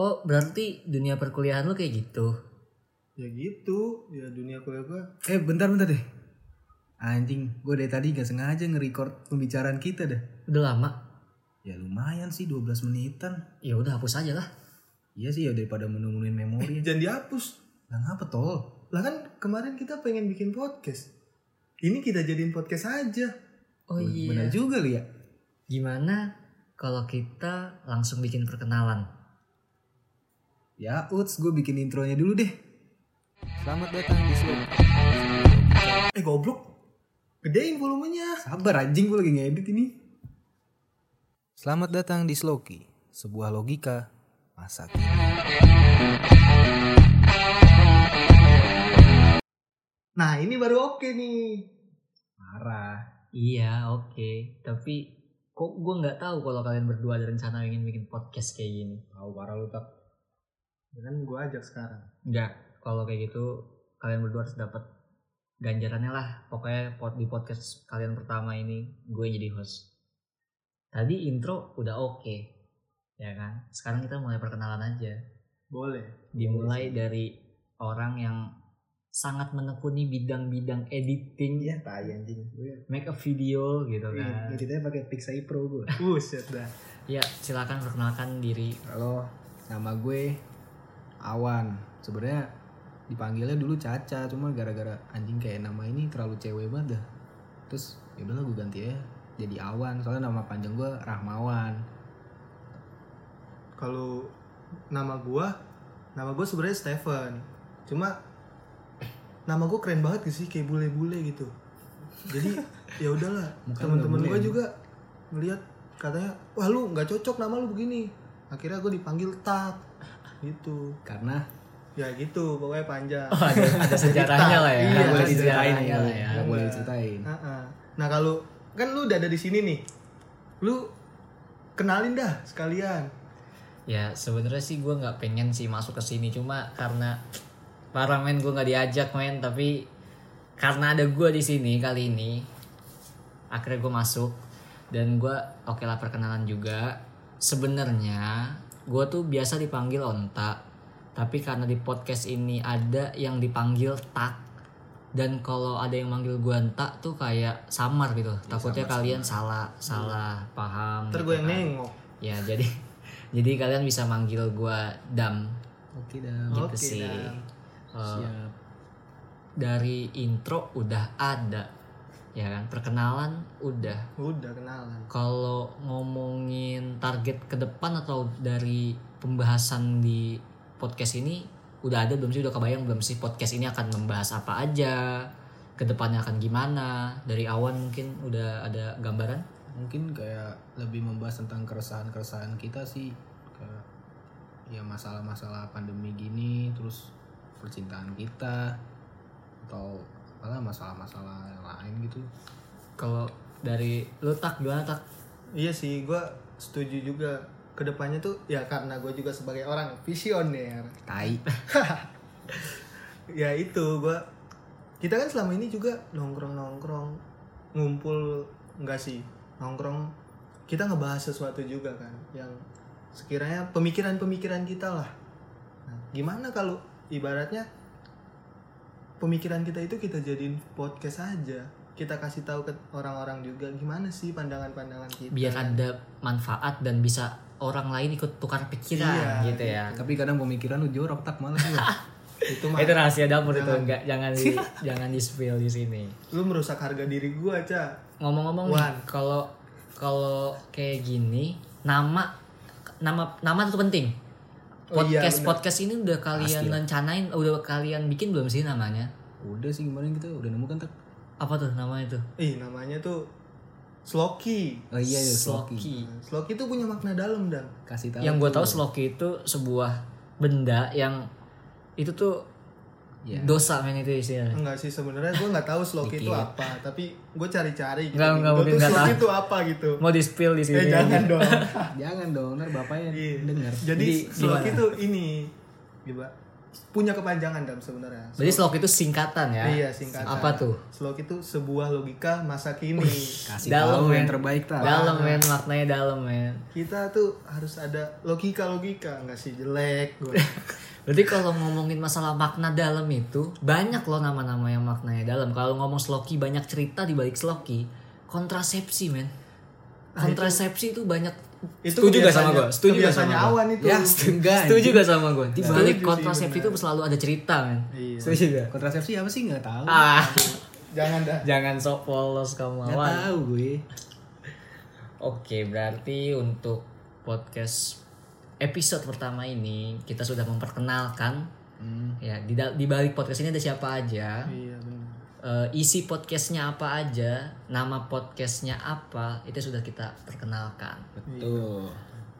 Oh berarti dunia perkuliahan lu kayak gitu? Ya gitu, ya dunia kuliah gue. Eh bentar bentar deh. Anjing, gue dari tadi gak sengaja nge-record pembicaraan kita dah. Udah lama? Ya lumayan sih 12 menitan. Ya udah hapus aja lah. Iya sih ya daripada menemuin memori. Jangan dihapus. Lah ngapa tol? Lah kan kemarin kita pengen bikin podcast. Ini kita jadiin podcast aja. Oh iya. Bener juga li ya. Gimana kalau kita langsung bikin perkenalan? Ya Uts, gue bikin intronya dulu deh. Selamat datang di Slow. Eh goblok. Gedein volumenya. Sabar anjing, gue lagi ngedit ini. Selamat datang di Sloki, sebuah logika masa kini. Nah ini baru oke nih. Marah. Iya oke. Tapi kok gue nggak tahu kalau kalian berdua ada rencana ingin bikin podcast kayak gini? Tahu parah lu tak. Dengan gue ajak sekarang. Enggak. Kalau kayak gitu kalian berdua harus dapat ganjarannya lah. Pokoknya di podcast kalian pertama ini gue jadi host. Tadi intro udah oke, ya kan? Sekarang kita mulai perkenalan aja. Boleh. Dimulai dari orang yang sangat menekuni bidang-bidang editing, Iya, tai anjing. Gue make a video gitu kan. ngeditnya pakai Pixai Pro gue. Buset dah. Ya, silakan perkenalkan diri. Halo, nama gue Awan. Sebenarnya dipanggilnya dulu Caca, cuma gara-gara anjing kayak nama ini terlalu cewek banget dah. Terus ya udahlah gue ganti ya jadi Awan. Soalnya nama panjang gue Rahmawan. Kalau nama gue, nama gue sebenarnya Stephen. Cuma nama gue keren banget sih kayak bule-bule gitu. Jadi ya udahlah. Teman-teman gue juga ngeliat katanya, wah lu nggak cocok nama lu begini. Akhirnya gue dipanggil Tak gitu. Karena Ya gitu, pokoknya panjang. Oh, ada, ada sejarahnya lah ya. Iya, Nggak boleh ada diceritain sejarahnya lah ya. boleh diceritain. Nah kalau kan lu udah ada di sini nih, lu kenalin dah sekalian. Ya sebenarnya sih gue nggak pengen sih masuk ke sini cuma karena para men gue nggak diajak men tapi karena ada gue di sini kali ini akhirnya gue masuk dan gue oke lah perkenalan juga sebenarnya gue tuh biasa dipanggil onta tapi karena di podcast ini ada yang dipanggil tak dan kalau ada yang manggil gue entak tuh kayak samar gitu takutnya kalian salah salah paham Ntar gitu gue yang kan. nengok. Ya jadi jadi kalian bisa manggil gua Dam Oke dah. gitu Oke, sih. Dam. Eh, Siap. dari intro udah ada ya kan perkenalan udah. Udah kenalan. Kalau ngomongin target ke depan atau dari pembahasan di podcast ini udah ada belum sih udah kebayang belum sih podcast ini akan membahas apa aja ke depannya akan gimana dari awan mungkin udah ada gambaran Mungkin kayak lebih membahas tentang keresahan-keresahan kita sih. Kayak ya masalah-masalah pandemi gini, terus percintaan kita atau apalah masalah-masalah yang lain gitu. kalau dari lu tak gimana tak Iya sih, gue setuju juga. Ke depannya tuh ya karena gue juga sebagai orang visioner. Tai. Ya itu gue. Kita kan selama ini juga nongkrong nongkrong, ngumpul enggak sih nongkrong. Kita ngebahas sesuatu juga kan, yang sekiranya pemikiran-pemikiran kita lah. Nah, gimana kalau ibaratnya pemikiran kita itu kita jadiin podcast aja. Kita kasih tahu ke orang-orang juga gimana sih pandangan-pandangan kita. biar ada manfaat dan bisa orang lain ikut tukar pikiran Iya, gitu ya. Tapi kadang pemikiran lu jorok tak malah itu mah Itu rahasia dapur itu Jangan. enggak jangan di jangan di spill di sini. lu merusak harga diri gua aja Ngomong-ngomong kalau kalau kayak gini nama nama nama itu penting. Oh iya, Podcast bener. podcast ini udah kalian Pasti rencanain, udah kalian bikin belum sih namanya? Udah sih kemarin kita udah nemu kan tak? Apa tuh namanya tuh? ih namanya tuh Sloki Oh iya ya Sloki. Sloki. Nah, Sloki tuh punya makna dalam dan Kasih tahu. Yang gue tahu Sloki itu sebuah benda yang itu tuh Ya. dosa men itu istilahnya. enggak sih sebenarnya gua nggak tahu Sloki itu apa tapi gue cari-cari gitu Nggak- nggak mungkin nggak tahu. itu apa gitu Mau di spill di sini. eh jangan dong Jangan dong, ntar bapaknya Iya. denger. jadi, Jadi, Sloki tuh ini gimana punya kepanjangan dam sebenarnya. Berarti slok itu singkatan ya? Iya singkatan. Apa tuh? Slok itu sebuah logika masa kini. Kasih Dalam, tahu yang terbaik tak. Dalam men, maknanya dalam men. Kita tuh harus ada logika-logika, nggak sih jelek. Gua. Berarti kalau ngomongin masalah makna dalam itu banyak loh nama-nama yang maknanya dalam. Kalau ngomong sloki banyak cerita di balik sloki. Kontrasepsi men. Kontrasepsi itu banyak. Itu Setuju gak sama gue? Setuju gak sama awan itu. Ya, enggak. Setuju gak sama gue? Di Setuju balik kontrasepsi itu selalu ada cerita men. Iya. Setuju gak? Kontrasepsi apa sih nggak tahu. Ah, Jangan dah. jangan sok polos kamu Nggak awan. tahu gue. Oke, berarti untuk podcast episode pertama ini kita sudah memperkenalkan Hmm. ya di, di balik podcast ini ada siapa aja, Iya benar. Eh, isi podcastnya apa aja, nama podcastnya apa itu sudah kita perkenalkan. Betul.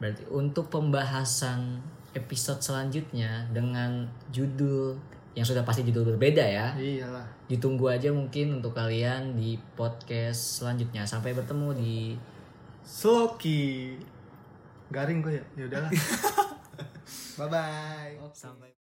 Berarti untuk pembahasan episode selanjutnya dengan judul yang sudah pasti judul berbeda ya. Iyalah. Ditunggu aja mungkin untuk kalian di podcast selanjutnya. Sampai bertemu di Sloki. Garing gue ya. Ya udahlah. Bye bye. sampai